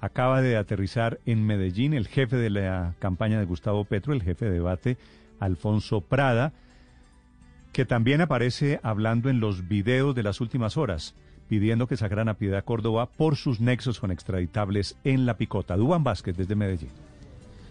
Acaba de aterrizar en Medellín el jefe de la campaña de Gustavo Petro, el jefe de debate, Alfonso Prada, que también aparece hablando en los videos de las últimas horas, pidiendo que sacaran a Piedad Córdoba por sus nexos con extraditables en la picota. Dubán Vázquez desde Medellín.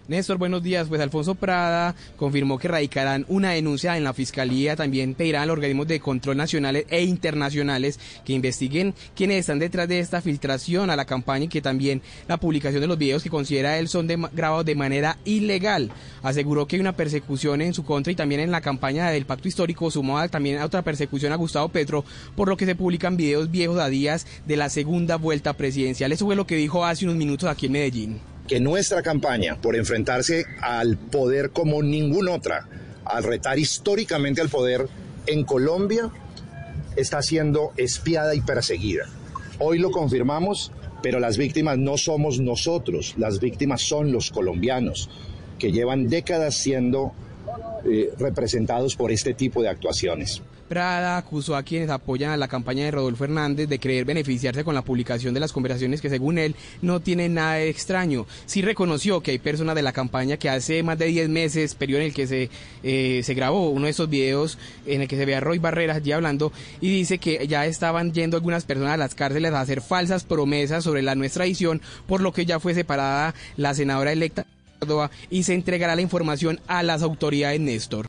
Néstor, buenos días. Pues Alfonso Prada confirmó que radicarán una denuncia en la Fiscalía. También pedirán a los organismos de control nacionales e internacionales que investiguen quiénes están detrás de esta filtración a la campaña y que también la publicación de los videos que considera él son grabados de manera ilegal. Aseguró que hay una persecución en su contra y también en la campaña del pacto histórico sumó también a otra persecución a Gustavo Petro, por lo que se publican videos viejos a días de la segunda vuelta presidencial. Eso fue lo que dijo hace unos minutos aquí en Medellín que nuestra campaña por enfrentarse al poder como ninguna otra, al retar históricamente al poder en Colombia, está siendo espiada y perseguida. Hoy lo confirmamos, pero las víctimas no somos nosotros, las víctimas son los colombianos, que llevan décadas siendo eh, representados por este tipo de actuaciones. Prada acusó a quienes apoyan a la campaña de Rodolfo Hernández de creer beneficiarse con la publicación de las conversaciones que según él no tienen nada de extraño. Sí reconoció que hay personas de la campaña que hace más de 10 meses, periodo en el que se, eh, se grabó uno de esos videos en el que se ve a Roy Barreras allí hablando y dice que ya estaban yendo algunas personas a las cárceles a hacer falsas promesas sobre la nuestra edición, por lo que ya fue separada la senadora electa y se entregará la información a las autoridades Néstor.